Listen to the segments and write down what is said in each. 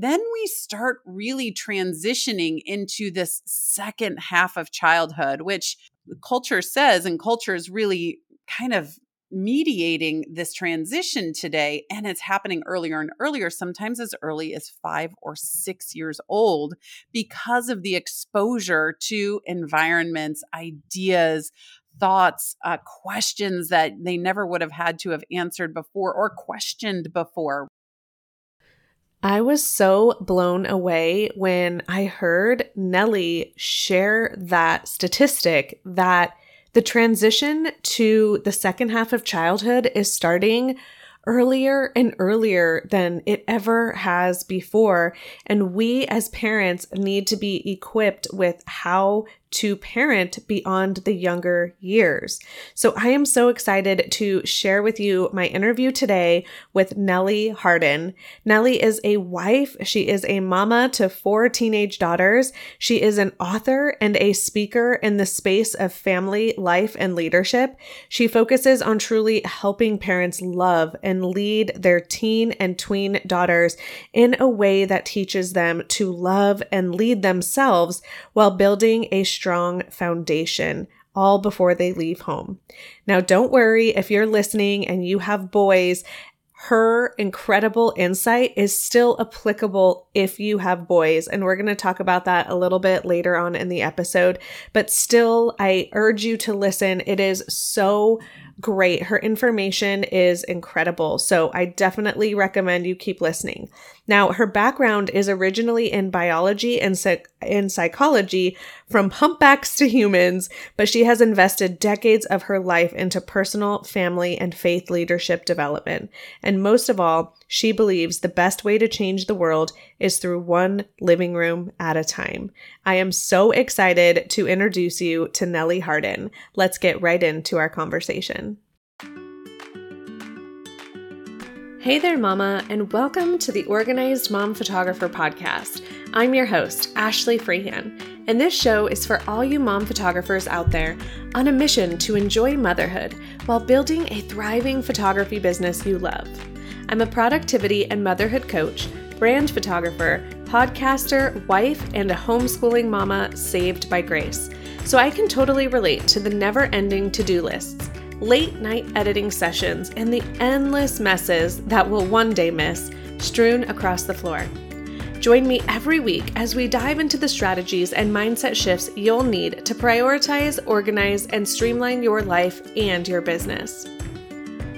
then we start really transitioning into this second half of childhood, which culture says, and culture is really kind of mediating this transition today and it's happening earlier and earlier sometimes as early as 5 or 6 years old because of the exposure to environments ideas thoughts uh, questions that they never would have had to have answered before or questioned before I was so blown away when I heard Nellie share that statistic that the transition to the second half of childhood is starting earlier and earlier than it ever has before. And we as parents need to be equipped with how to parent beyond the younger years. So I am so excited to share with you my interview today with Nellie Harden. Nellie is a wife, she is a mama to four teenage daughters. She is an author and a speaker in the space of family, life, and leadership. She focuses on truly helping parents love and lead their teen and tween daughters in a way that teaches them to love and lead themselves while building a strong foundation all before they leave home. Now, don't worry if you're listening and you have boys. Her incredible insight is still applicable if you have boys. And we're going to talk about that a little bit later on in the episode. But still, I urge you to listen. It is so great. Her information is incredible. So I definitely recommend you keep listening. Now, her background is originally in biology and in psychology from humpbacks to humans, but she has invested decades of her life into personal, family, and faith leadership development. And most of all, she believes the best way to change the world is through one living room at a time. I am so excited to introduce you to Nellie Harden. Let's get right into our conversation. Hey there, Mama, and welcome to the Organized Mom Photographer Podcast. I'm your host, Ashley Freehan, and this show is for all you mom photographers out there on a mission to enjoy motherhood while building a thriving photography business you love. I'm a productivity and motherhood coach, brand photographer, podcaster, wife, and a homeschooling mama saved by grace. So I can totally relate to the never ending to do lists late night editing sessions, and the endless messes that we'll one day miss strewn across the floor. Join me every week as we dive into the strategies and mindset shifts you'll need to prioritize, organize, and streamline your life and your business.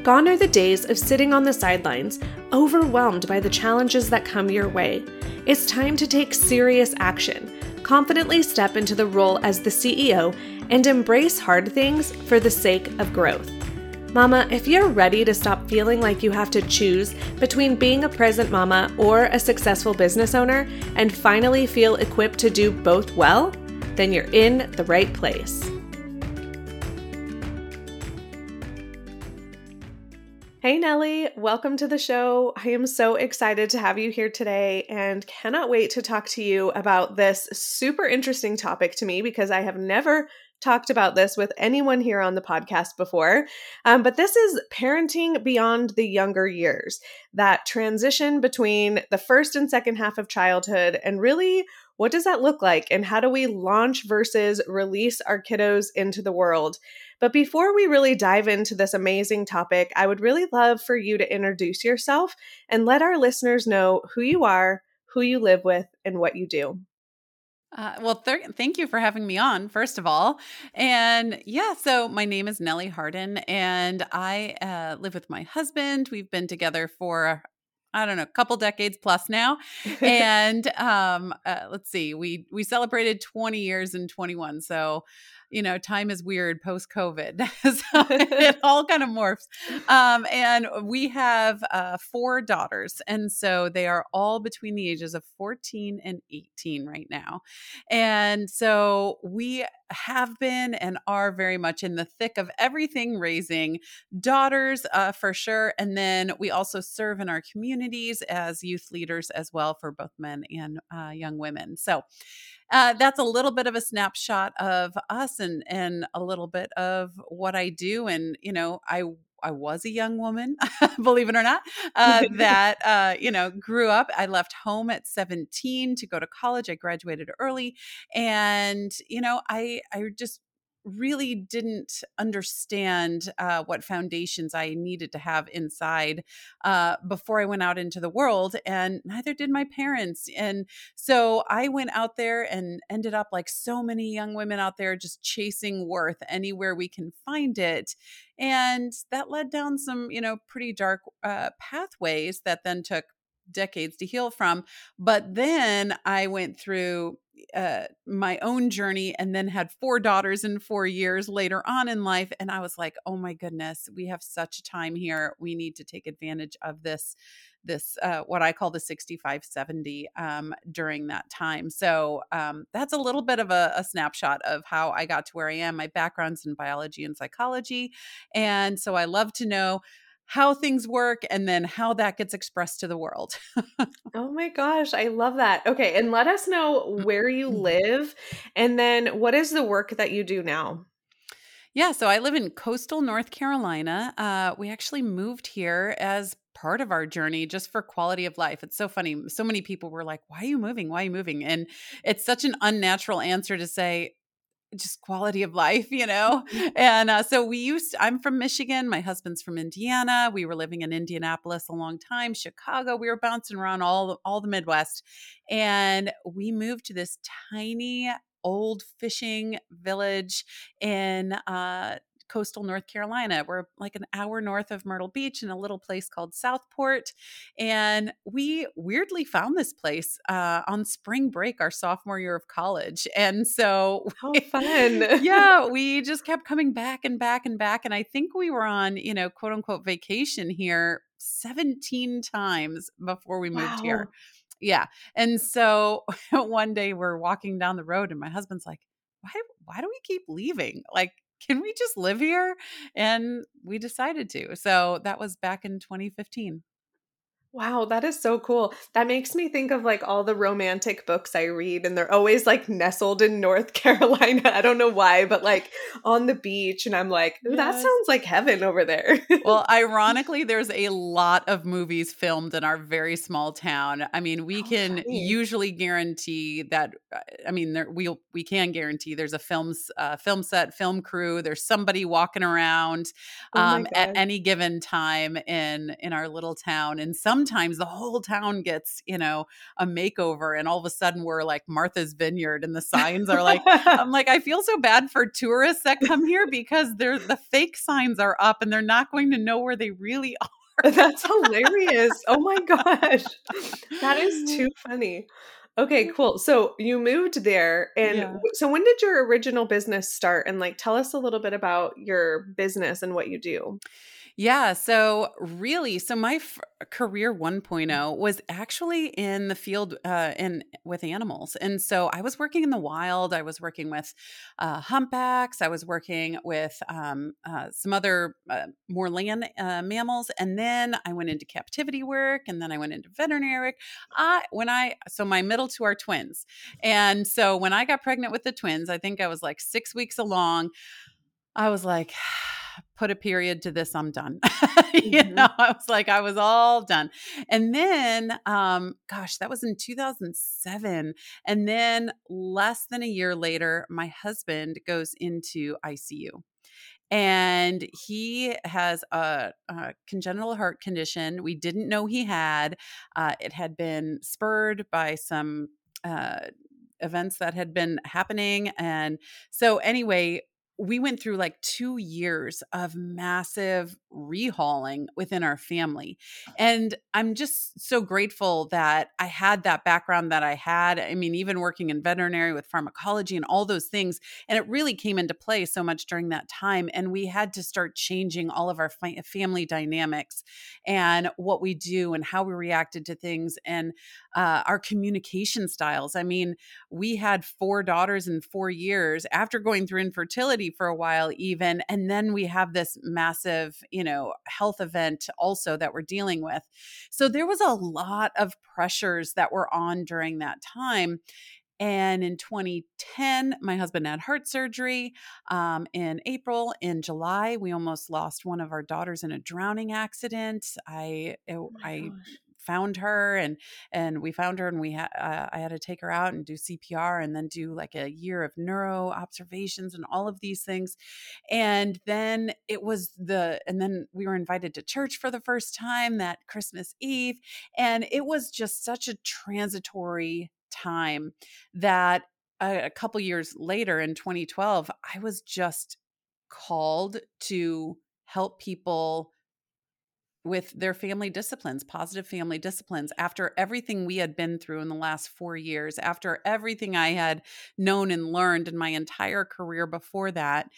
Gone are the days of sitting on the sidelines, overwhelmed by the challenges that come your way. It's time to take serious action, confidently step into the role as the CEO, and embrace hard things for the sake of growth. Mama, if you're ready to stop feeling like you have to choose between being a present mama or a successful business owner and finally feel equipped to do both well, then you're in the right place. Hey Nellie, welcome to the show. I am so excited to have you here today and cannot wait to talk to you about this super interesting topic to me because I have never talked about this with anyone here on the podcast before. Um, but this is parenting beyond the younger years, that transition between the first and second half of childhood, and really what does that look like? And how do we launch versus release our kiddos into the world? But before we really dive into this amazing topic, I would really love for you to introduce yourself and let our listeners know who you are, who you live with, and what you do. Uh, well, th- thank you for having me on, first of all. And yeah, so my name is Nellie Harden, and I uh, live with my husband. We've been together for I don't know, a couple decades plus now. and um, uh, let's see, we we celebrated 20 years in 21. So you know, time is weird post COVID. so it all kind of morphs. Um, and we have uh, four daughters. And so they are all between the ages of 14 and 18 right now. And so we have been and are very much in the thick of everything raising daughters uh, for sure. And then we also serve in our communities as youth leaders as well for both men and uh, young women. So, uh, that's a little bit of a snapshot of us and and a little bit of what I do. And you know, I I was a young woman, believe it or not, uh, that uh, you know grew up. I left home at 17 to go to college. I graduated early, and you know I I just really didn't understand uh, what foundations I needed to have inside uh, before I went out into the world, and neither did my parents. And so I went out there and ended up like so many young women out there, just chasing worth anywhere we can find it. And that led down some, you know, pretty dark uh, pathways that then took decades to heal from. But then I went through uh, my own journey and then had four daughters in four years later on in life. And I was like, oh my goodness, we have such a time here. We need to take advantage of this this uh, what I call the 65 70 um, during that time. So um, that's a little bit of a, a, snapshot of how I got to where I am. My background's in biology and psychology. And so I love to know how things work and then how that gets expressed to the world. oh my gosh, I love that. Okay, and let us know mm, where you mm-hmm. live and then what is the work that you do now? Yeah, so I live in coastal North Carolina. Uh, we actually moved here as part of our journey just for quality of life. It's so funny. So many people were like, Why are you moving? Why are you moving? And it's such an unnatural answer to say, just quality of life, you know? Mm-hmm. And uh, so we used, I'm from Michigan. My husband's from Indiana. We were living in Indianapolis a long time, Chicago. We were bouncing around all, all the Midwest. And we moved to this tiny old fishing village in uh, coastal North Carolina. We're like an hour north of Myrtle Beach in a little place called Southport. And we weirdly found this place uh, on spring break, our sophomore year of college. And so, how fun. yeah, we just kept coming back and back and back. And I think we were on, you know, quote unquote vacation here 17 times before we moved wow. here. Yeah. And so one day we're walking down the road and my husband's like, why why do we keep leaving? Like can we just live here? And we decided to. So that was back in 2015. Wow, that is so cool. That makes me think of like all the romantic books I read, and they're always like nestled in North Carolina. I don't know why, but like on the beach. And I'm like, yes. that sounds like heaven over there. well, ironically, there's a lot of movies filmed in our very small town. I mean, we oh, can usually guarantee that, uh, I mean, there, we we can guarantee there's a film, uh, film set, film crew, there's somebody walking around oh um, oh at any given time in, in our little town. And some sometimes the whole town gets, you know, a makeover and all of a sudden we're like Martha's Vineyard and the signs are like I'm like I feel so bad for tourists that come here because they're the fake signs are up and they're not going to know where they really are. That's hilarious. Oh my gosh. That is too funny. Okay, cool. So you moved there and yeah. so when did your original business start and like tell us a little bit about your business and what you do? Yeah. So, really, so my f- career 1.0 was actually in the field uh, in with animals, and so I was working in the wild. I was working with uh, humpbacks. I was working with um, uh, some other uh, more land uh, mammals, and then I went into captivity work, and then I went into veterinary work. I when I so my middle two are twins, and so when I got pregnant with the twins, I think I was like six weeks along. I was like put a period to this i'm done. You mm-hmm. know i was like i was all done. And then um gosh that was in 2007 and then less than a year later my husband goes into icu and he has a, a, congenital heart condition we didn't know he had. Uh, it had been spurred by some uh, events that had been happening. And so anyway we went through like two years of massive rehauling within our family. And I'm just so grateful that I had that background that I had. I mean, even working in veterinary with pharmacology and all those things. And it really came into play so much during that time. And we had to start changing all of our family dynamics and what we do and how we reacted to things and uh, our communication styles. I mean, we had four daughters in four years after going through infertility for a while even and then we have this massive you know health event also that we're dealing with so there was a lot of pressures that were on during that time And in 2010, my husband had heart surgery. Um, in April, in July, we almost lost one of our daughters in a drowning accident. I, oh I gosh found her and and we found her and we had uh, I had to take her out and do CPR and then do like a year of neuro observations and all of these things. And then it was the and then we were invited to church for the first time that Christmas Eve. And it was just such a transitory time that a, a couple years later in 2012 I was just called to help people with their family disciplines, positive family disciplines, after everything we had been through in the last four years, after everything I had known and learned in my entire career before that,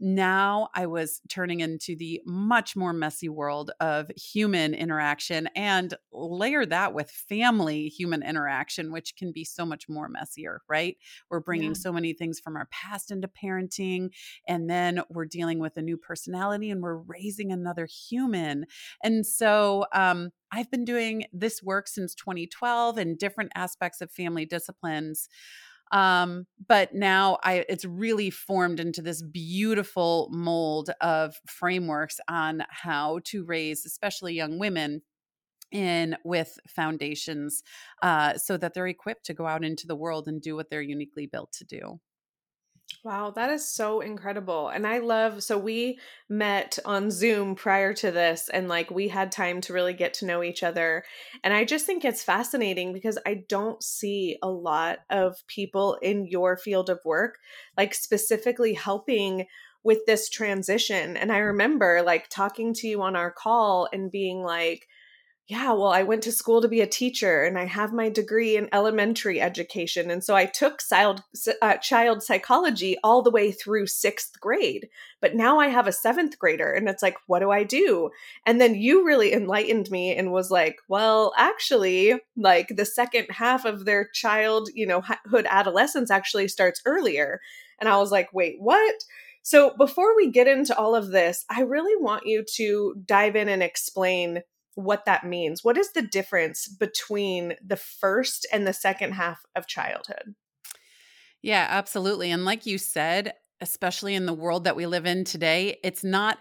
now I was turning into the much more messy world of human interaction and layer that with family human interaction, which can be so much more messier, right? We're bringing yeah. so many things from our past into parenting, and then we're dealing with a new personality and we're raising another human. And so, um, I've been doing this work since 2012 in different aspects of family disciplines. Um, but now I it's really formed into this beautiful mold of frameworks on how to raise, especially young women in with foundations uh, so that they're equipped to go out into the world and do what they're uniquely built to do. Wow, that is so incredible. And I love so we met on Zoom prior to this and like we had time to really get to know each other. And I just think it's fascinating because I don't see a lot of people in your field of work like specifically helping with this transition. And I remember like talking to you on our call and being like yeah, well, I went to school to be a teacher and I have my degree in elementary education. And so I took child, uh, child psychology all the way through sixth grade. But now I have a seventh grader and it's like, what do I do? And then you really enlightened me and was like, well, actually, like the second half of their child, you know, hood adolescence actually starts earlier. And I was like, wait, what? So before we get into all of this, I really want you to dive in and explain what that means. What is the difference between the first and the second half of childhood? Yeah, absolutely. And like you said, especially in the world that we live in today, it's not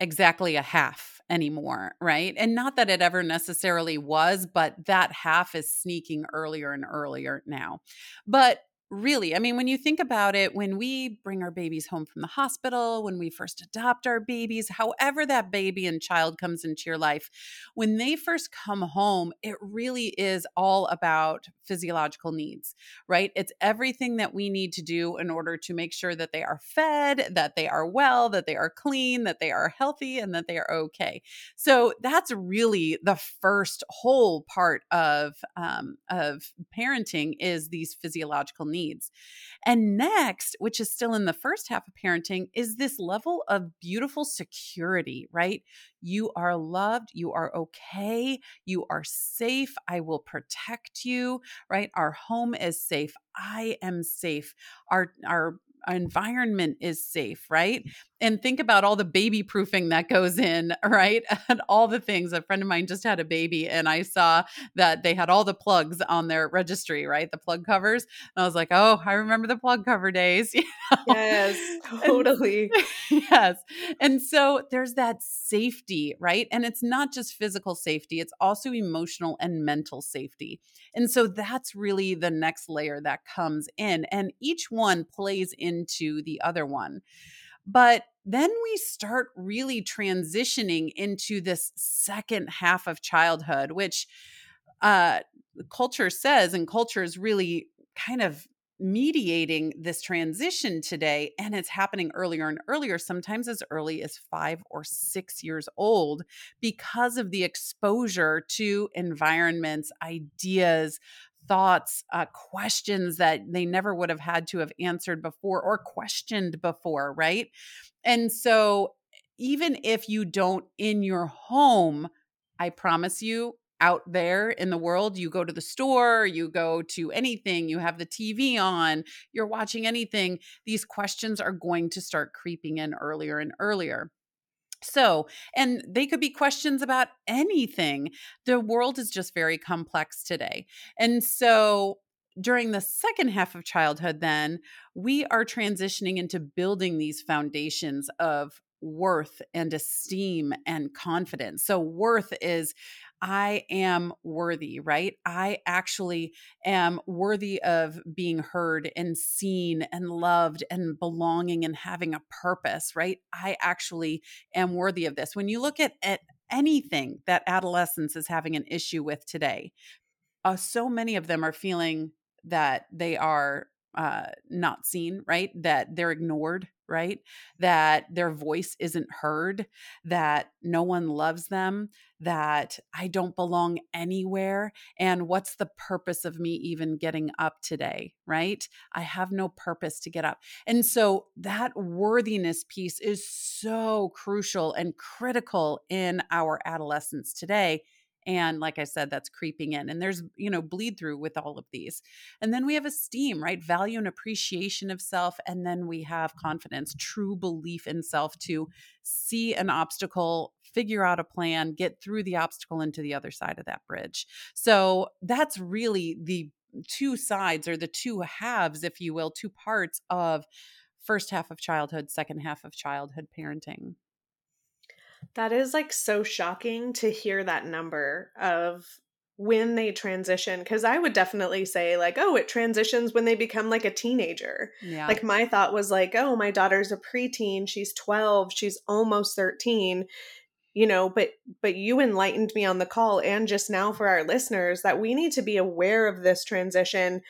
exactly a half anymore, right? And not that it ever necessarily was, but that half is sneaking earlier and earlier now. But Really, I mean, when you think about it, when we bring our babies home from the hospital, when we first adopt our babies, however that baby and child comes into your life, when they first come home, it really is all about physiological needs, right? It's everything that we need to do in order to make sure that they are fed, that they are well, that they are clean, that they are healthy, and that they are okay. So that's really the first whole part of um, of parenting is these physiological needs needs. And next, which is still in the first half of parenting, is this level of beautiful security, right? You are loved, you are okay, you are safe, I will protect you, right? Our home is safe. I am safe. Our our environment is safe, right? Mm. And think about all the baby proofing that goes in, right? And all the things. A friend of mine just had a baby, and I saw that they had all the plugs on their registry, right? The plug covers. And I was like, oh, I remember the plug cover days. You know? Yes, totally. And, yes. And so there's that safety, right? And it's not just physical safety, it's also emotional and mental safety. And so that's really the next layer that comes in. And each one plays into the other one. But then we start really transitioning into this second half of childhood, which uh, culture says, and culture is really kind of mediating this transition today and it's happening earlier and earlier sometimes as early as 5 or 6 years old because of the exposure to environments ideas thoughts, uh, questions that they never would have had to have answered before or questioned before, right? And so, even if you don't in your home, I promise you, out there in the world, you go to the store, you go to anything, you have the TV on, you're watching anything, these questions are going to start creeping in earlier and earlier. So, and they could be questions about anything. The world is just very complex today. And so, during the second half of childhood, then we are transitioning into building these foundations of worth and esteem and confidence. So, worth is I am worthy, right? I actually am worthy of being heard and seen and loved and belonging and having a purpose, right? I actually am worthy of this. When you look at, at anything that adolescence is having an issue with today, uh, so many of them are feeling that they are uh, not seen, right? That they're ignored, right? That their voice isn't heard, that no one loves them, that I don't belong anywhere. And what's the purpose of me even getting up today, right? I have no purpose to get up. And so that worthiness piece is so crucial and critical in our adolescence today and like i said that's creeping in and there's you know bleed through with all of these. And then we have esteem right? Value and appreciation of self and then we have confidence true belief in self to see an obstacle figure out a plan get through the obstacle into the other side of that bridge. So that's really the two sides or the two halves if you will two parts of first half of childhood second half of childhood parenting that is like so shocking to hear that number of when they transition because I would definitely say like oh it transitions when they become like a teenager. Yeah. Like my thought was like oh my daughter's a preteen, she's 12, she's almost 13 you know but but you enlightened me on the call and just now for our listeners that we need to be aware of this transition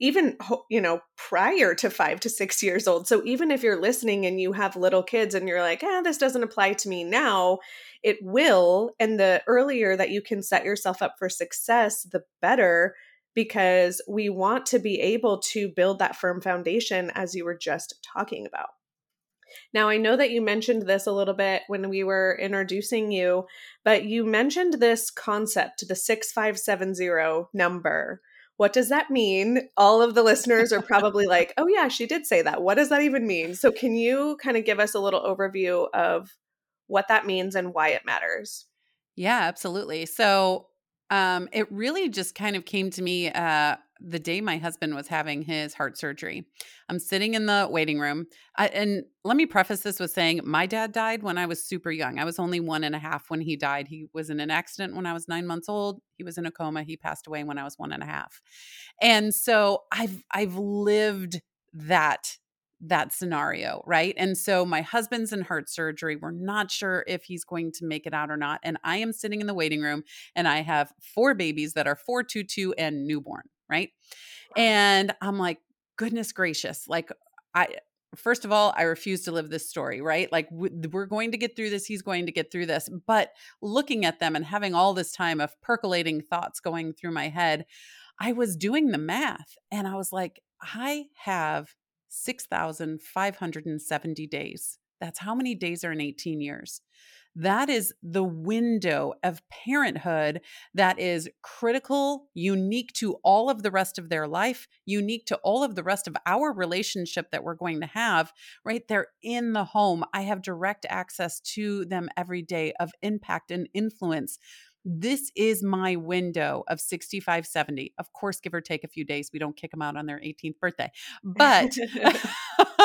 even you know prior to five to six years old so even if you're listening and you have little kids and you're like ah this doesn't apply to me now it will and the earlier that you can set yourself up for success the better because we want to be able to build that firm foundation as you were just talking about now, I know that you mentioned this a little bit when we were introducing you, but you mentioned this concept, the 6570 number. What does that mean? All of the listeners are probably like, oh, yeah, she did say that. What does that even mean? So, can you kind of give us a little overview of what that means and why it matters? Yeah, absolutely. So, um, it really just kind of came to me uh, the day my husband was having his heart surgery. I'm sitting in the waiting room. I, and let me preface this with saying my dad died when I was super young. I was only one and a half when he died. He was in an accident when I was nine months old. He was in a coma. He passed away when I was one and a half. And so I've I've lived that that scenario, right? And so my husband's in heart surgery. We're not sure if he's going to make it out or not. And I am sitting in the waiting room and I have four babies that are 422 and newborn right? And I'm like, goodness gracious, like I first of all, I refuse to live this story, right? Like we're going to get through this, he's going to get through this. But looking at them and having all this time of percolating thoughts going through my head, I was doing the math and I was like, I have 6,570 days. That's how many days are in 18 years. That is the window of parenthood that is critical, unique to all of the rest of their life, unique to all of the rest of our relationship that we're going to have, right? They're in the home. I have direct access to them every day of impact and influence this is my window of 65 70 of course give or take a few days we don't kick them out on their 18th birthday but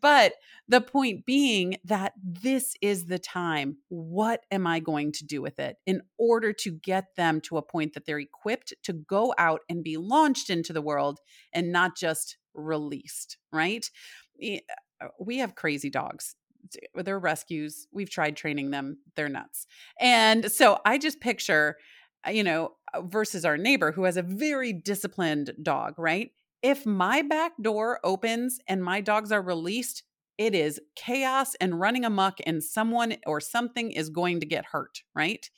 but the point being that this is the time what am i going to do with it in order to get them to a point that they're equipped to go out and be launched into the world and not just released right uh, we have crazy dogs they're rescues. We've tried training them. They're nuts. And so I just picture, uh, you know, uh, versus our neighbor who has a very disciplined dog, right? If my back door opens and my dogs are released, it is chaos and running amok, and someone or something is going to get hurt, right?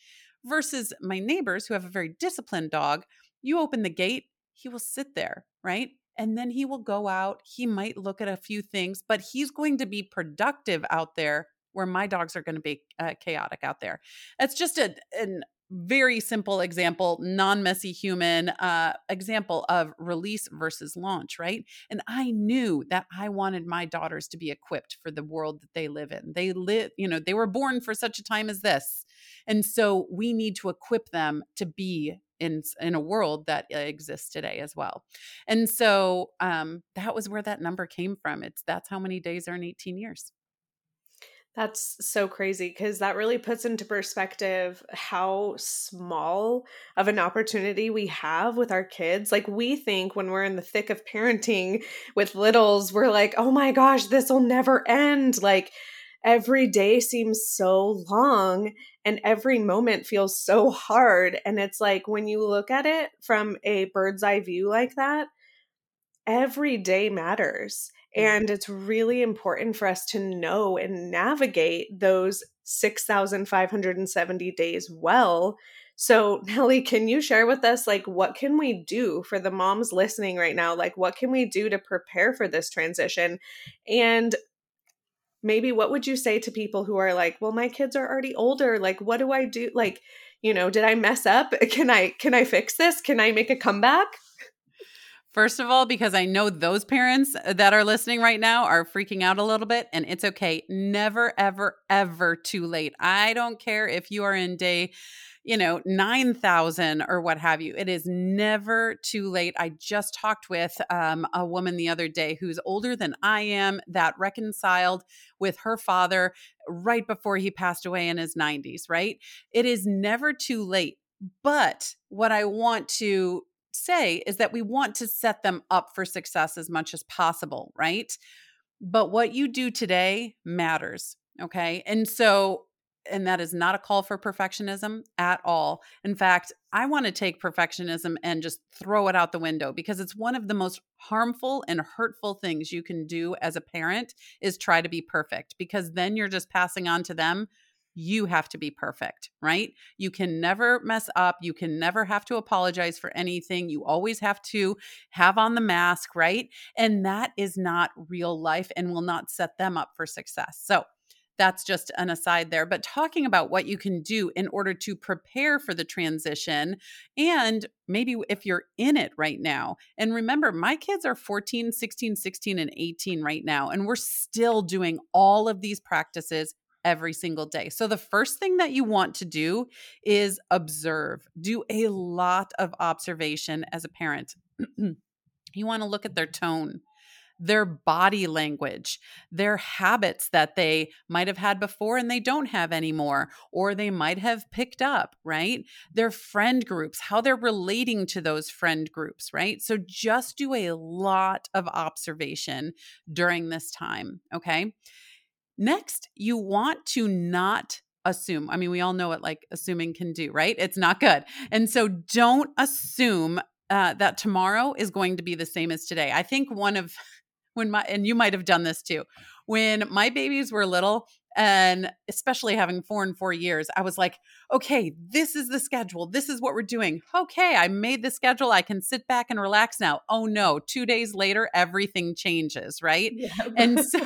Versus my neighbors who have a very disciplined dog, you open the gate, he will sit there, right? and then he will go out. He might look at a few things, but he's going to be productive out there where my dogs are going to be uh, chaotic out there. It's just a an very simple example, non messy human uh, example of release versus launch, right? And I knew that I wanted my daughters to be equipped for the world that they live in. They live, you know, they were born for such a time as this. And so we need to equip them to be in in a world that uh, exists today as well. And so um, that was where that number came from. It's that's how many days are in 18 years. That's so crazy because that really puts into perspective how small of an opportunity we have with our kids. Like, we think when we're in the thick of parenting with littles, we're like, oh my gosh, this will never end. Like, every day seems so long and every moment feels so hard. And it's like when you look at it from a bird's eye view like that, every day matters. Mm. And it's really important for us to know and navigate those 6,570 days well. So, Nellie, can you share with us, like, what can we do for the moms listening right now? Like, what can we do to prepare for this transition? And maybe what would you say to people who are like, well, my kids are already older. Like, what do I do? Like, you know, did I mess up? Can I can I fix this? Can I make a comeback? First of all, because I know those parents that are listening right now are freaking out a little bit, and it's okay. Never, ever, ever too late. I don't care if you are in day you know, 9,000 or what have you. It is never too late. I just talked with um, a woman the other day who's older than I am that reconciled with her father right before he passed away in his 90s, right? It is never too late. But what I want to say is that we want to set them up for success as much as possible, right? But what you do today matters. Okay. And so and that is not a call for perfectionism at all. In fact, I want to take perfectionism and just throw it out the window because it's one of the most harmful and hurtful things you can do as a parent is try to be perfect because then you're just passing on to them you have to be perfect, right? You can never mess up. You can never have to apologize for anything. You always have to have on the mask, right? And that is not real life and will not set them up for success. So, that's just an aside there. But talking about what you can do in order to prepare for the transition, and maybe if you're in it right now. And remember, my kids are 14, 16, 16, and 18 right now, and we're still doing all of these practices every single day. So, the first thing that you want to do is observe, do a lot of observation as a parent. you want to look at their tone their body language, their habits that they might have had before and they don't have anymore, or they might have picked up, right? Their friend groups, how they're relating to those friend groups, right? So just do a lot of observation during this time, okay? Next, you want to not assume. I mean, we all know what like assuming can do, right? It's not good. And so don't assume uh, that tomorrow is going to be the same as today. I think one of when my and you might have done this too when my babies were little and especially having four and four years i was like okay this is the schedule this is what we're doing okay i made the schedule i can sit back and relax now oh no two days later everything changes right yeah. and so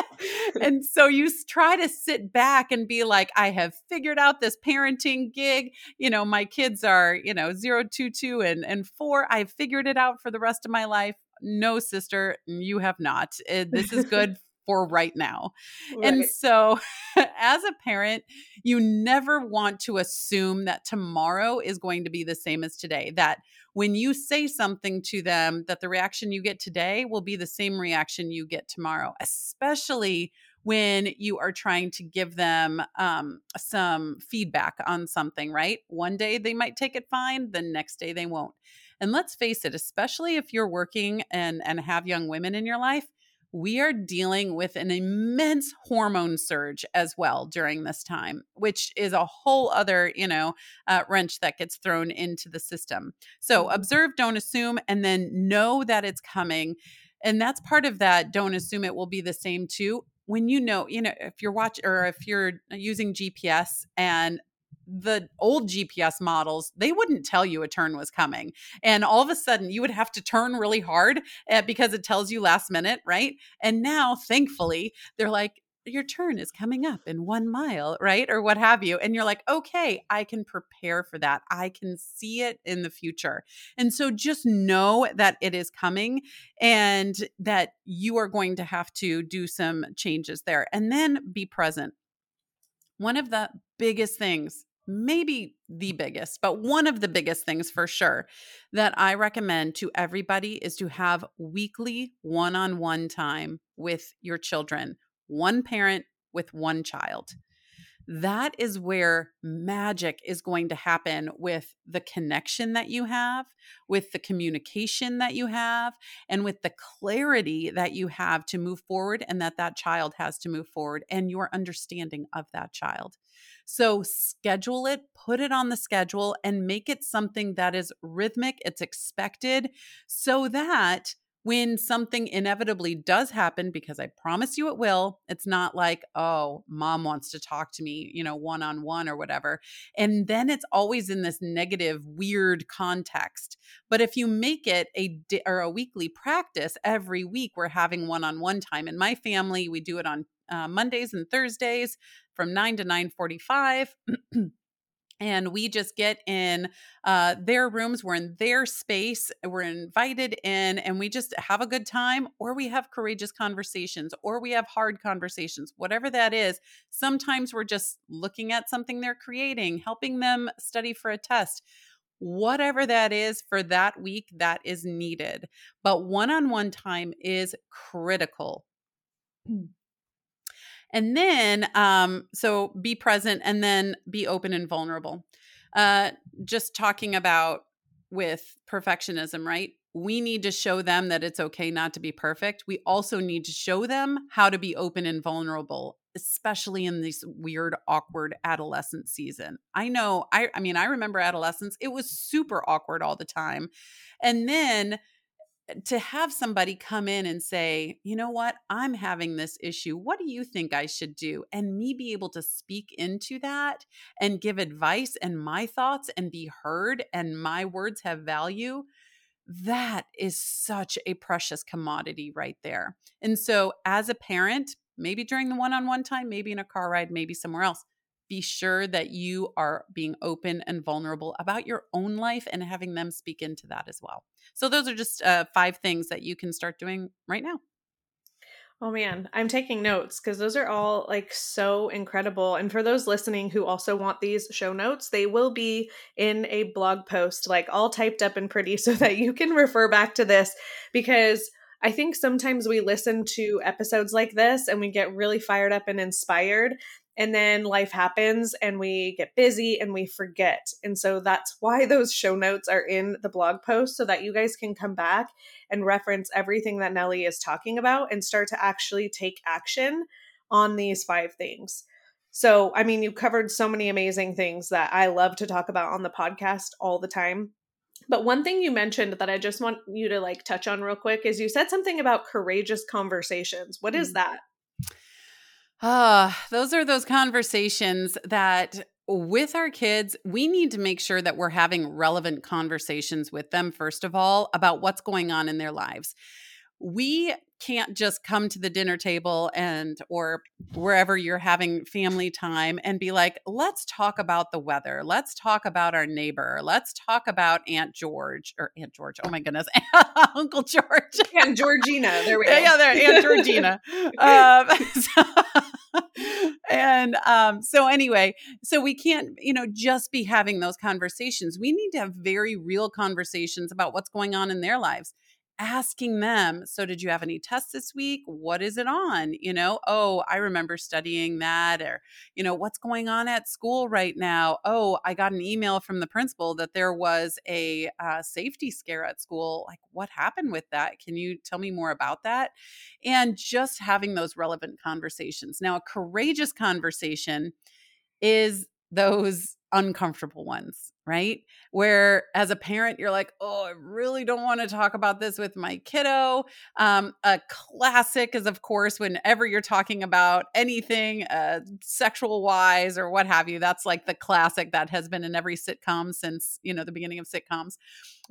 and so you try to sit back and be like, I have figured out this parenting gig. You know, my kids are, you know, zero, two, two, and, and four. I've figured it out for the rest of my life no, sister, you have not. Eh, this is good for right now. Right. And so, as a parent, you never want to assume that tomorrow is going to be the same as today. That when you say something to them, that the reaction you get today will be the same reaction you get tomorrow, especially when you are trying to give them um, some feedback on something, right? One day they might take it fine, the next day they won't. And let's face it, especially if you're working and, and have young women in your life, we are dealing with an immense hormone surge as well during this time, which is a whole other, you know, uh, wrench that gets thrown into the system. So mm-hmm. observe, don't assume, and then know that it's coming. And that's part of that. Don't assume it will be the same too. When you know, you know, if you're watching or if you're using GPS and the old GPS models, they wouldn't tell you a turn was coming. And all of a sudden, you would have to turn really hard uh, because it tells you last minute, right? And now, thankfully, they're like, your turn is coming up in one mile, right? Or what have you. And you're like, okay, I can prepare for that. I can see it in the future. And so just know that it is coming and that you are going to have to do some changes there and then be present. One of the biggest things maybe the biggest, but one of the biggest things for sure that I recommend to everybody is to have weekly one on one time with your children, one parent with one child that is where magic is going to happen with the connection that you have, with the communication that you have, and with the clarity that you have to move forward and that that child has to move forward and your understanding of that child. So schedule it, put it on the schedule, and make it something that is rhythmic, it's expected, so that when something inevitably does happen, because I promise you it will, it's not like, oh, mom wants to talk to me, you know, one on one or whatever. And then it's always in this negative, weird context. But if you make it a di- or a weekly practice, every week we're having one on one time. In my family, we do it on uh, Mondays and Thursdays from 9 to 9:45. and we just get in uh, their rooms we're in their space we're invited in and we just have a good time or we have courageous conversations or we have hard conversations whatever that is. Sometimes we're just looking at something they're creating helping them study for a test. Whatever that is for that week that is needed. But one-on-one time is critical and then, um, so be present and then be open and vulnerable. Uh, just talking about with perfectionism, right? We need to show them that it's okay not to be perfect. We also need to show them how to be open and vulnerable, especially in this weird, awkward adolescent season. I know, I, I mean, I remember adolescence, it was super awkward all the time. And then to have somebody come in and say, you know what, I'm having this issue. What do you think I should do? And me be able to speak into that and give advice and my thoughts and be heard and my words have value. That is such a precious commodity right there. And so, as a parent, maybe during the one on one time, maybe in a car ride, maybe somewhere else, be sure that you are being open and vulnerable about your own life and having them speak into that as well. So, those are just uh, five things that you can start doing right now. Oh man, I'm taking notes because those are all like so incredible. And for those listening who also want these show notes, they will be in a blog post, like all typed up and pretty, so that you can refer back to this because I think sometimes we listen to episodes like this and we get really fired up and inspired and then life happens and we get busy and we forget. And so that's why those show notes are in the blog post so that you guys can come back and reference everything that Nellie is talking about and start to actually take action on these five things. So, I mean, you covered so many amazing things that I love to talk about on the podcast all the time. But one thing you mentioned that I just want you to like touch on real quick is you said something about courageous conversations. What is mm. that? Ah, those are those conversations that with our kids, we need to make sure that we're having relevant conversations with them, first of all, about what's going on in their lives. We can't just come to the dinner table and or wherever you're having family time and be like let's talk about the weather. Let's talk about our neighbor. Let's talk about aunt george or aunt george oh my goodness uncle george. Aunt georgina there we go. yeah, yeah there aunt georgina. Um, so, and um, so anyway so we can't you know just be having those conversations. We need to have very real conversations about what's going on in their lives asking them, so did you have any tests this week? What is it on? You know, oh, I remember studying that, or, you know, what's going on at school right now? Oh, I got an email from the principal that there was a uh, safety scare at school. Like, what happened with that? Can you tell me more about that? And just having those relevant conversations. Now, a courageous conversation is those uncomfortable ones, right? Where as a parent, you're like, oh, I really don't want to talk about this with my kiddo. Um, a classic is, of course, whenever you're talking about anything uh, sexual wise or what have you, that's like the classic that has been in every sitcom since, you know, the beginning of sitcoms.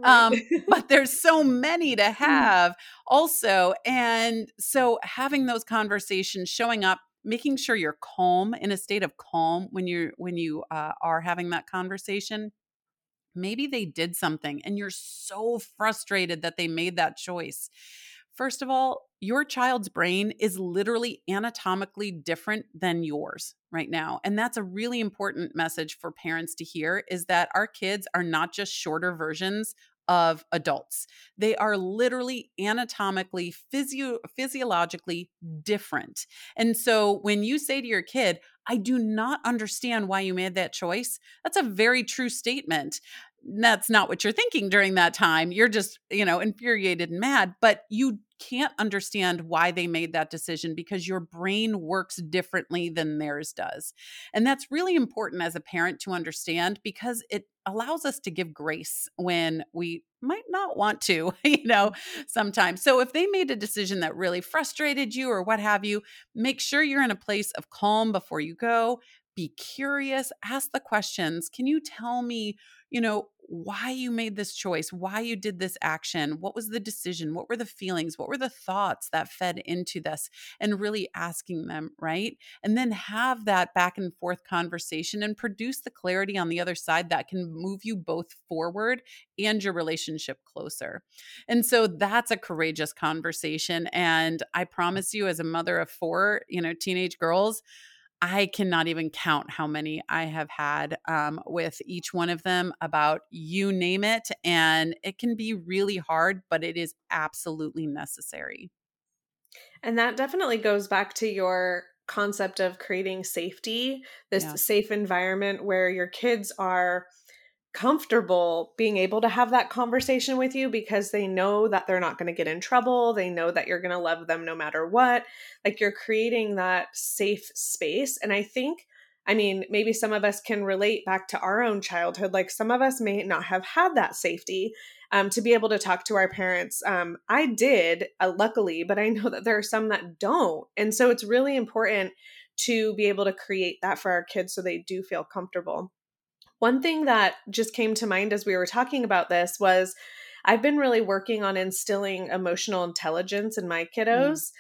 Um, but there's so many to mm. have also. And so having those conversations, showing up making sure you're calm in a state of calm when you're when you uh, are having that conversation maybe they did something and you're so frustrated that they made that choice First of all, your child's brain is literally anatomically different than yours right now. And that's a really important message for parents to hear is that our kids are not just shorter versions of adults. They are literally anatomically, physio- physiologically different. And so when you say to your kid, I do not understand why you made that choice, that's a very true statement that's not what you're thinking during that time. You're just, you know, infuriated and mad, but you can't understand why they made that decision because your brain works differently than theirs does. And that's really important as a parent to understand because it allows us to give grace when we might not want to, you know, mm-hmm. sometimes. So if they made a decision that really frustrated you or what have you, make sure you're in a place of calm before you go. Be curious, ask the questions. Can you tell me, you know, why you made this choice, why you did this action, what was the decision, what were the feelings, what were the thoughts that fed into this, and really asking them, right? And then have that back and forth conversation and produce the clarity on the other side that can move you both forward and your relationship closer. And so that's a courageous conversation. And I promise you, as a mother of four, you know, teenage girls, I cannot even count how many I have had um, with each one of them about you name it. And it can be really hard, but it is absolutely necessary. And that definitely goes back to your concept of creating safety, this yeah. safe environment where your kids are comfortable being able to have that conversation with you because they know that they're not going to get in trouble. They know that you're going to love them no matter what. Like you're creating that safe space. And I think, I mean, maybe some of us can relate back to our own childhood. Like some of us may not have had that safety um, to be able to talk to our parents. Um, I did, uh, luckily, but I know that there are some that don't. And so it's really important to be able to create that for our kids so they do feel comfortable. One thing that just came to mind as we were talking about this was I've been really working on instilling emotional intelligence in my mm. kiddos. Mm.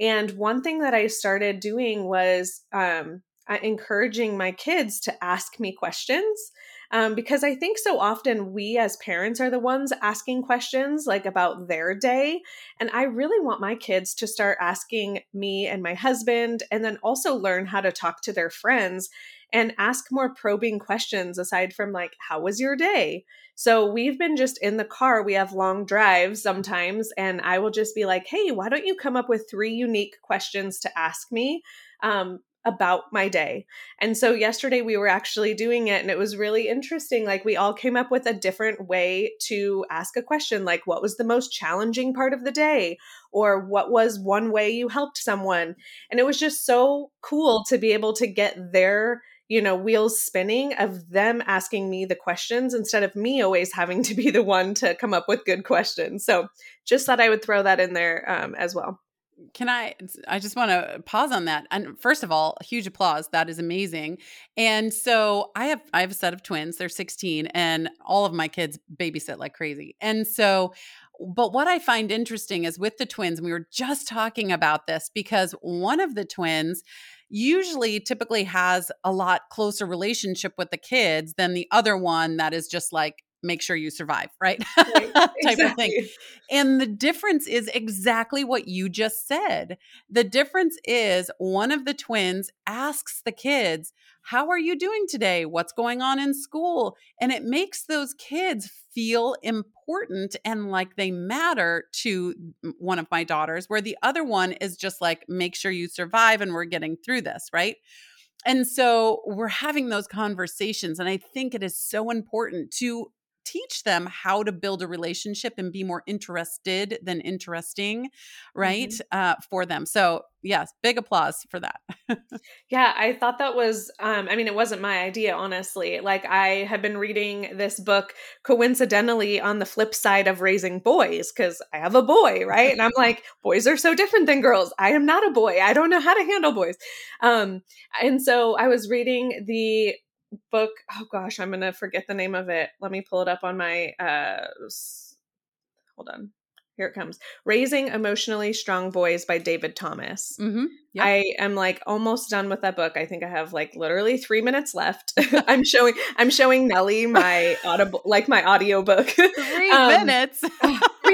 And one thing that I started doing was um, encouraging my kids to ask me questions. Um, because I think so often we as parents are the ones asking questions like about their day. And I really want my kids to start asking me and my husband, and then also learn how to talk to their friends and ask more probing questions aside from like, how was your day? So we've been just in the car. We have long drives sometimes, and I will just be like, hey, why don't you come up with three unique questions to ask me? Um, about my day. And so yesterday we were actually doing it and it was really interesting. Like we all came up with a different way to ask a question like what was the most challenging part of the day or what was one way you helped someone. And it was just so cool to be able to get their you know, wheels spinning of them asking me the questions instead of me always having to be the one to come up with good questions. So just thought I would throw that in there um, as well. Can I? I just want to pause on that. And first of all, huge applause. That is amazing. And so I have I have a set of twins. They're 16, and all of my kids babysit like crazy. And so but what I find interesting is with the twins, we were just talking about this because one of the twins usually typically has a lot closer relationship with the kids than the other one that is just like make sure you survive, right? right. Type exactly. of thing. And the difference is exactly what you just said. The difference is one of the twins asks the kids, How are you doing today? What's going on in school? And it makes those kids feel important and like they matter to one of my daughters, where the other one is just like, make sure you survive and we're getting through this, right? And so we're having those conversations. And I think it is so important to teach them how to build a relationship and be more interested than interesting, right? Mm-hmm. Uh, for them. So, yes, big applause for that. yeah, I thought that was, um, I mean, it wasn't my idea, honestly. Like, I have been reading this book coincidentally on the flip side of raising boys because I have a boy, right? And I'm like, boys are so different than girls. I am not a boy. I don't know how to handle boys. Um, and so I was reading the book oh gosh i'm gonna forget the name of it let me pull it up on my uh hold on here it comes raising emotionally strong boys by david thomas mm-hmm. yep. i am like almost done with that book i think i have like literally three minutes left i'm showing i'm showing nellie my audible like my audio book three um, minutes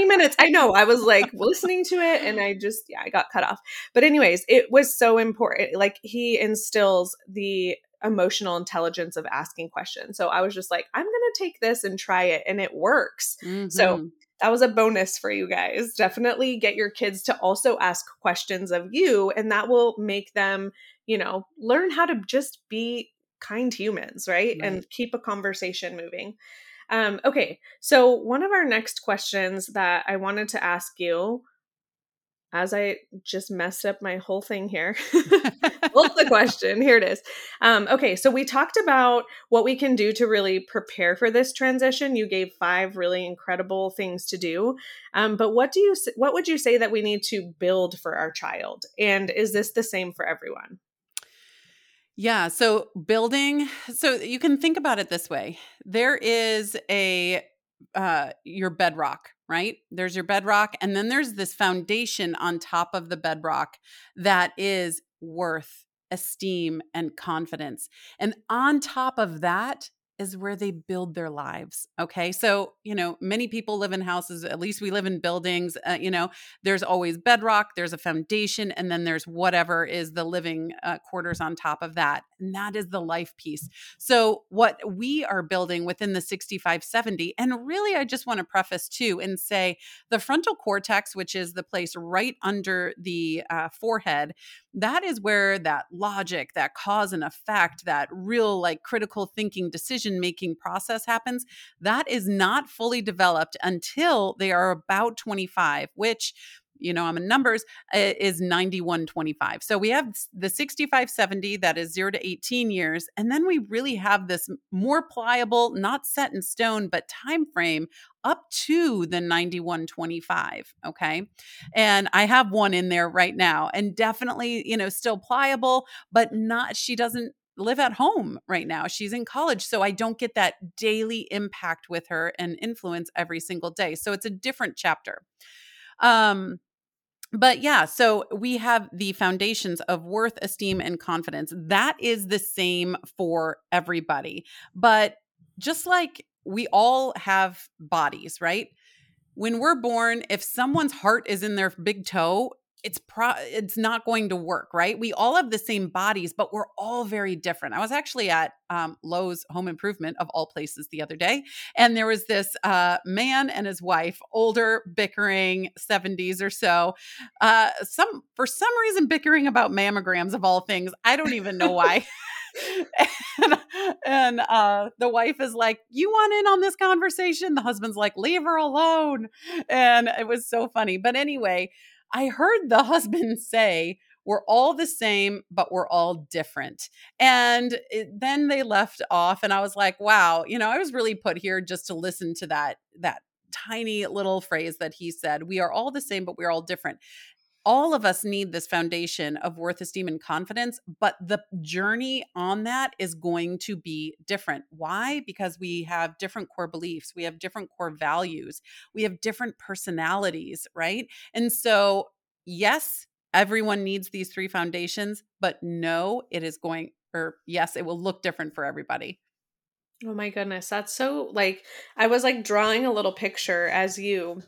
minutes. I know. I was like listening to it and I just, yeah, I got cut off. But, anyways, it was so important. Like, he instills the emotional intelligence of asking questions. So I was just like, I'm going to take this and try it. And it works. Mm-hmm. So that was a bonus for you guys. Definitely get your kids to also ask questions of you, and that will make them, you know, learn how to just be kind humans, right? right. And keep a conversation moving. Um, okay, so one of our next questions that I wanted to ask you as I just messed up my whole thing here. What's the question? Here it is. Um, okay, so we talked about what we can do to really prepare for this transition. You gave five really incredible things to do, um, but what do you what would you say that we need to build for our child? And is this the same for everyone? Yeah. So building, so you can think about it this way there is a, uh, your bedrock, right? There's your bedrock. And then there's this foundation on top of the bedrock that is worth, esteem, and confidence. And on top of that is where they build their lives. Okay. So, you know, many people live in houses, at least we live in buildings. Uh, you know, there's always bedrock, there's a foundation, and then there's whatever is the living uh, quarters on top of that. And that is the life piece. So, what we are building within the 6570, and really, I just want to preface too and say the frontal cortex, which is the place right under the uh, forehead, that is where that logic, that cause and effect, that real like critical thinking decision making process happens, that is not fully developed until they are about 25, which you know, I'm in numbers, is 9125. So we have the 6570 that is 0 to 18 years and then we really have this more pliable, not set in stone, but time frame up to the 9125, okay? And I have one in there right now and definitely, you know, still pliable, but not she doesn't live at home right now. She's in college. So I don't get that daily impact with her and influence every single day. So it's a different chapter. Um, but yeah, so we have the foundations of worth, esteem, and confidence. That is the same for everybody. But just like we all have bodies, right? When we're born, if someone's heart is in their big toe, it's pro it's not going to work right we all have the same bodies but we're all very different i was actually at um, lowes home improvement of all places the other day and there was this uh, man and his wife older bickering 70s or so uh, some for some reason bickering about mammograms of all things i don't even know why and, and uh, the wife is like, You want in on this conversation? The husband's like, Leave her alone. And it was so funny. But anyway, I heard the husband say, we're all the same, but we're all different. And it, then they left off, and I was like, wow, you know, I was really put here just to listen to that, that tiny little phrase that he said we are all the same but we're all different all of us need this foundation of worth, esteem, and confidence, but the journey on that is going to be different. Why? Because we have different core beliefs, we have different core values, we have different personalities, right? And so, yes, everyone needs these three foundations, but no, it is going, or yes, it will look different for everybody. Oh my goodness. That's so like, I was like drawing a little picture as you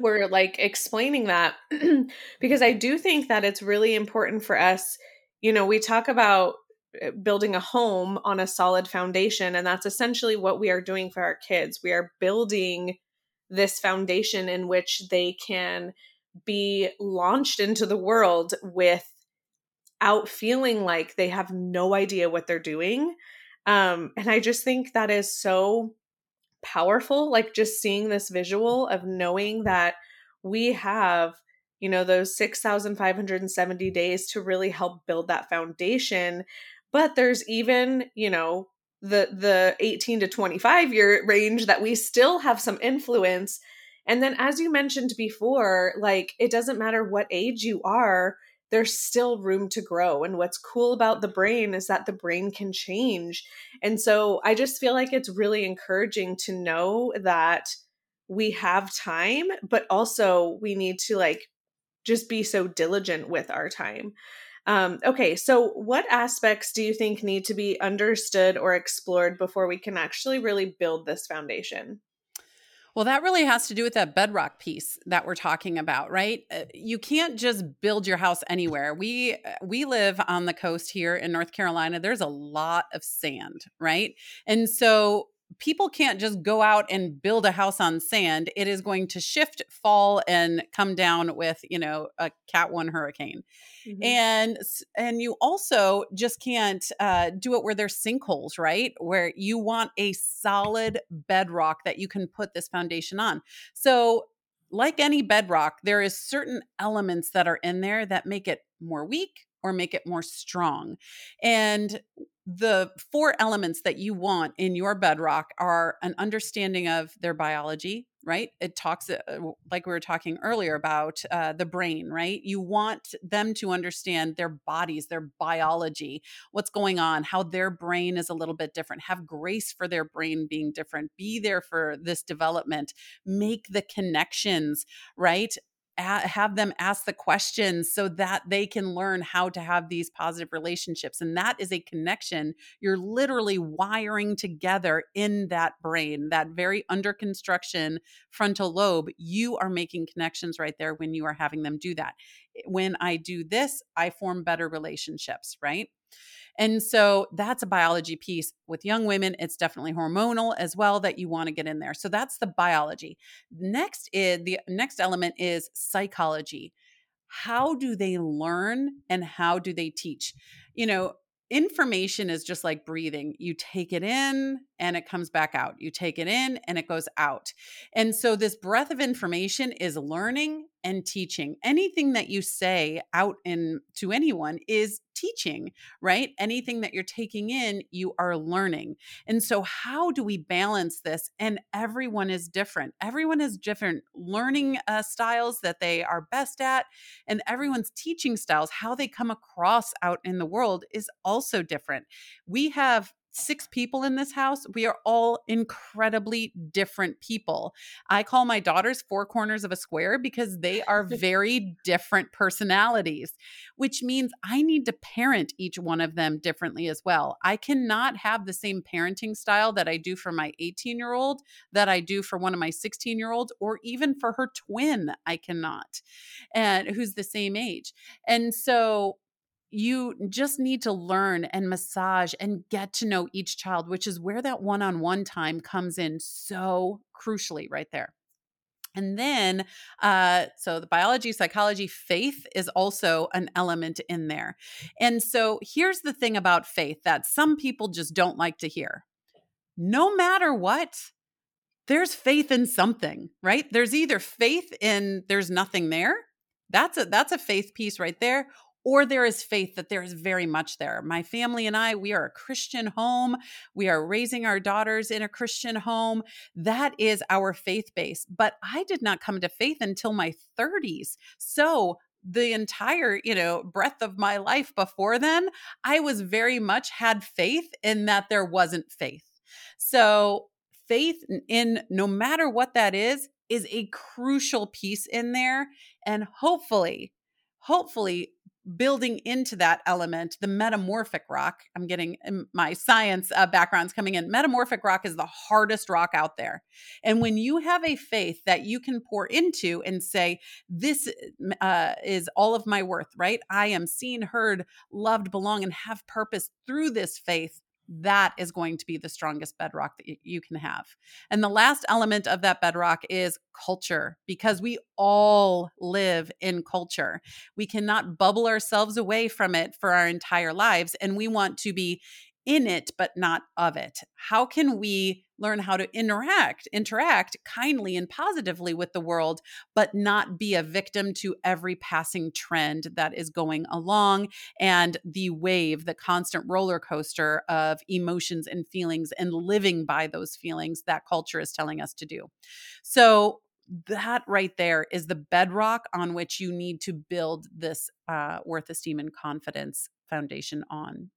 were like explaining that because I do think that it's really important for us. You know, we talk about eh, building a home on a solid foundation, and that's essentially what we are doing for our kids. We are building this foundation in which they can be launched into the world without feeling like they have no idea what they're doing. Um, and I just think that is so powerful like just seeing this visual of knowing that we have you know those 6570 days to really help build that foundation but there's even you know the the 18 to 25 year range that we still have some influence. And then as you mentioned before like it doesn't matter what age you are there's still room to grow. And what's cool about the brain is that the brain can change. And so I just feel like it's really encouraging to know that we have time, but also we need to like just be so diligent with our time. Um, okay, so what aspects do you think need to be understood or explored before we can actually really build this foundation? Well, that really has to do with that bedrock piece that we're talking about, right? Uh, you can't just build your house anywhere. We uh, we live on the coast here in North Carolina. There's a lot of sand, right? And so people can't just go out and build a house on sand. It is going to shift, fall, and come down with, you know, a Cat 1 hurricane. Mm-hmm. And and you also just can't uh, do it where there's sinkholes, right? Where you want a solid bedrock that you can put this foundation on. So like any bedrock, there is certain elements that are in there that make it more weak or make it more strong. And the four elements that you want in your bedrock are an understanding of their biology, right? It talks, uh, like we were talking earlier about uh, the brain, right? You want them to understand their bodies, their biology, what's going on, how their brain is a little bit different, have grace for their brain being different, be there for this development, make the connections, right? Have them ask the questions so that they can learn how to have these positive relationships. And that is a connection you're literally wiring together in that brain, that very under construction frontal lobe. You are making connections right there when you are having them do that. When I do this, I form better relationships, right? And so that's a biology piece. With young women, it's definitely hormonal as well that you want to get in there. So that's the biology. Next is the next element is psychology. How do they learn and how do they teach? You know, information is just like breathing. You take it in and it comes back out. You take it in and it goes out. And so this breath of information is learning and teaching. Anything that you say out in to anyone is teaching, right? Anything that you're taking in, you are learning. And so how do we balance this? And everyone is different. Everyone has different learning uh, styles that they are best at and everyone's teaching styles, how they come across out in the world is also different. We have six people in this house. We are all incredibly different people. I call my daughters four corners of a square because they are very different personalities, which means I need to parent each one of them differently as well. I cannot have the same parenting style that I do for my 18 year old that I do for one of my 16 year olds or even for her twin. I cannot, and who's the same age. And so you just need to learn and massage and get to know each child, which is where that one on one time comes in so crucially right there. And then, uh, so the biology, psychology, faith is also an element in there. And so here's the thing about faith that some people just don't like to hear no matter what, there's faith in something, right? There's either faith in there's nothing there. That's a that's a faith piece right there or there is faith that there is very much there. My family and I, we are a Christian home. We are raising our daughters in a Christian home. That is our faith base. But I did not come to faith until my 30s. So the entire you know breadth of my life before then i was very much had faith in that there wasn't faith so faith in no matter what that is is a crucial piece in there and hopefully hopefully building into that element the metamorphic rock i'm getting my science uh, backgrounds coming in metamorphic rock is the hardest rock out there. And when you have a faith that you can pour into and say this uh, is all of my worth right? I am seen heard loved belong and have purpose through this faith that is going to be the strongest bedrock that you can have. And the last element of that bedrock is culture, because we all live in culture. We cannot bubble ourselves away from it for our entire lives. And we want to be in it but not of it how can we learn how to interact interact kindly and positively with the world but not be a victim to every passing trend that is going along and the wave the constant roller coaster of emotions and feelings and living by those feelings that culture is telling us to do. So that right there is the bedrock on which you need to build this uh, worth esteem and confidence foundation on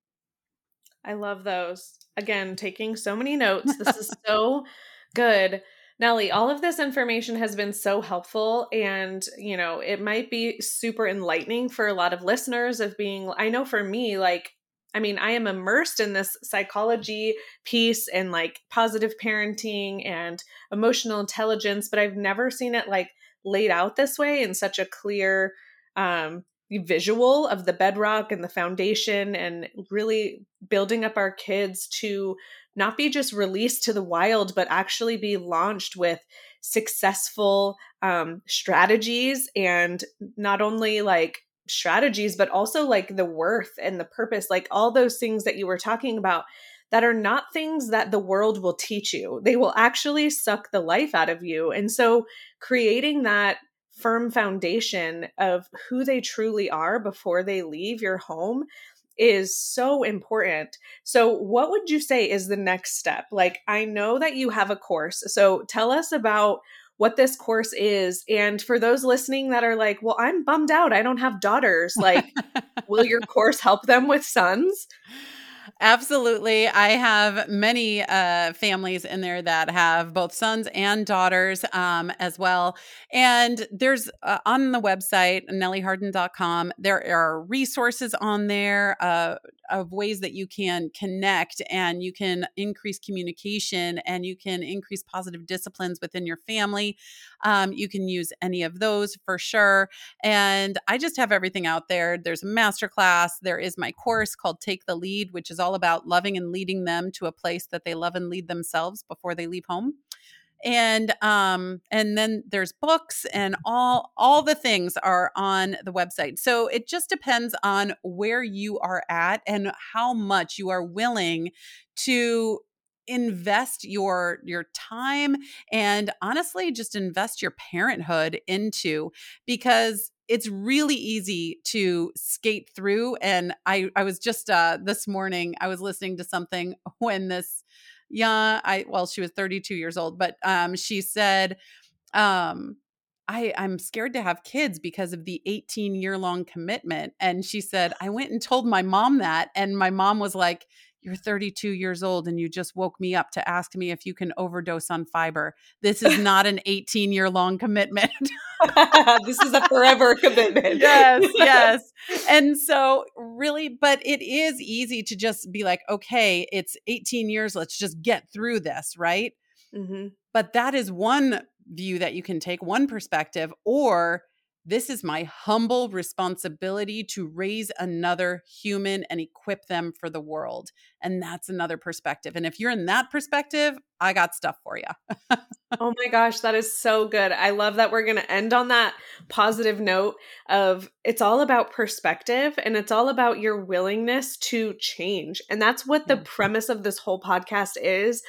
I love those. Again, taking so many notes. This is so good. Nellie, all of this information has been so helpful and, you know, it might be super enlightening for a lot of listeners of being I know for me like I mean, I am immersed in this psychology piece and like positive parenting and emotional intelligence, but I've never seen it like laid out this way in such a clear um visual of the bedrock and the foundation and really building up our kids to not be just released to the wild but actually be launched with successful um, strategies and not only like strategies but also like the worth and the purpose like all those things that you were talking about that are not things that the world will teach you. They will actually suck the life out of you. And so creating that firm foundation of who they truly are before they leave your home is so important. So, what would you say is the next step? Like, I know that you have a course. So, tell us about what this course is. And for those listening that are like, well, I'm bummed out. I don't have daughters. Like, will your course help them with sons? Absolutely. I have many uh, families in there that have both sons and daughters um, as well. And there's uh, on the website, nellieharden.com, there are resources on there uh, of ways that you can connect and you can increase communication and you can increase positive disciplines within your family. Um, you can use any of those for sure. And I just have everything out there. There's a masterclass. There is my course called Take the Lead, which is all about loving and leading them to a place that they love and lead themselves before they leave home. And um and then there's books and all all the things are on the website. So it just depends on where you are at and how much you are willing to invest your your time and honestly just invest your parenthood into because it's really easy to skate through and i i was just uh this morning i was listening to something when this yeah, I well, she was 32 years old, but um, she said, um, I, I'm scared to have kids because of the 18 year long commitment. And she said, I went and told my mom that. And my mom was like, You're 32 years old and you just woke me up to ask me if you can overdose on fiber. This is not an 18 year long commitment. this is a forever commitment. yes, yes. And so, really, but it is easy to just be like, okay, it's 18 years. Let's just get through this, right? Mm-hmm. But that is one view that you can take, one perspective, or this is my humble responsibility to raise another human and equip them for the world. And that's another perspective. And if you're in that perspective, I got stuff for you. oh my gosh, that is so good. I love that we're going to end on that positive note of it's all about perspective and it's all about your willingness to change. And that's what the premise of this whole podcast is.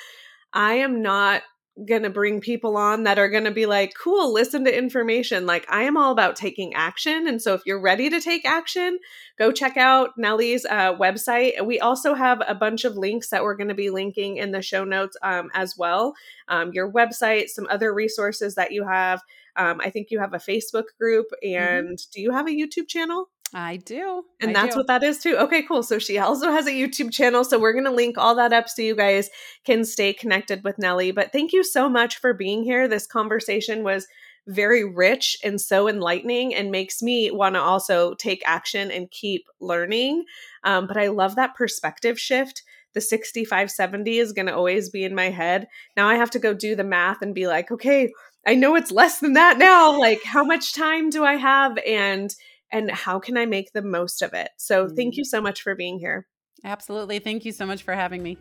I am not going to bring people on that are going to be like, cool, listen to information. Like, I am all about taking action. And so, if you're ready to take action, go check out Nellie's uh, website. We also have a bunch of links that we're going to be linking in the show notes um, as well. Um, your website, some other resources that you have. Um, I think you have a Facebook group, mm-hmm. and mm-hmm. do you have a YouTube channel? I do. And I that's do. what that is too. Okay, cool. So she also has a YouTube channel. So we're going to link all that up so you guys can stay connected with Nellie. But thank you so much for being here. This conversation was very rich and so enlightening and makes me want to also take action and keep learning. Um, but I love that perspective shift. The 65 70 is going to always be in my head. Now I have to go do the math and be like, okay, I know it's less than that now. Like, how much time do I have? And and how can I make the most of it? So thank you mm. so much for being here. Absolutely. Thank you so much for having me.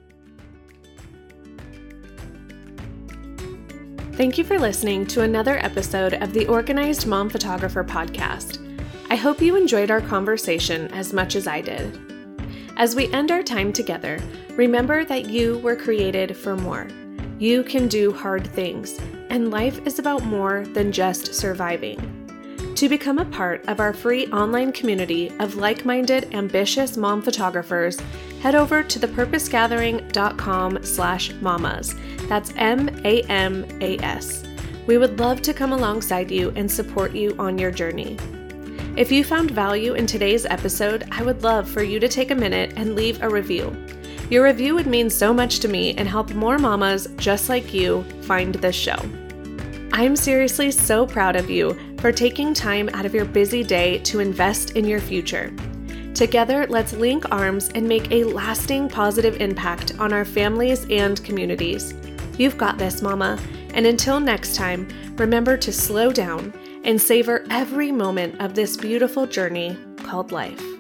Thank you for listening to another episode of the Organized Mom Photographer podcast. I hope you enjoyed our conversation as much as I did. As we end our time together, remember that you were created for more. You can do hard things, and life is about more than just surviving. To become a part of our free online community of like minded, ambitious mom photographers, head over to thepurposegathering.com slash mamas. That's M A M A S. We would love to come alongside you and support you on your journey. If you found value in today's episode, I would love for you to take a minute and leave a review. Your review would mean so much to me and help more mamas just like you find this show. I'm seriously so proud of you for taking time out of your busy day to invest in your future. Together, let's link arms and make a lasting positive impact on our families and communities. You've got this, Mama. And until next time, remember to slow down and savor every moment of this beautiful journey called life.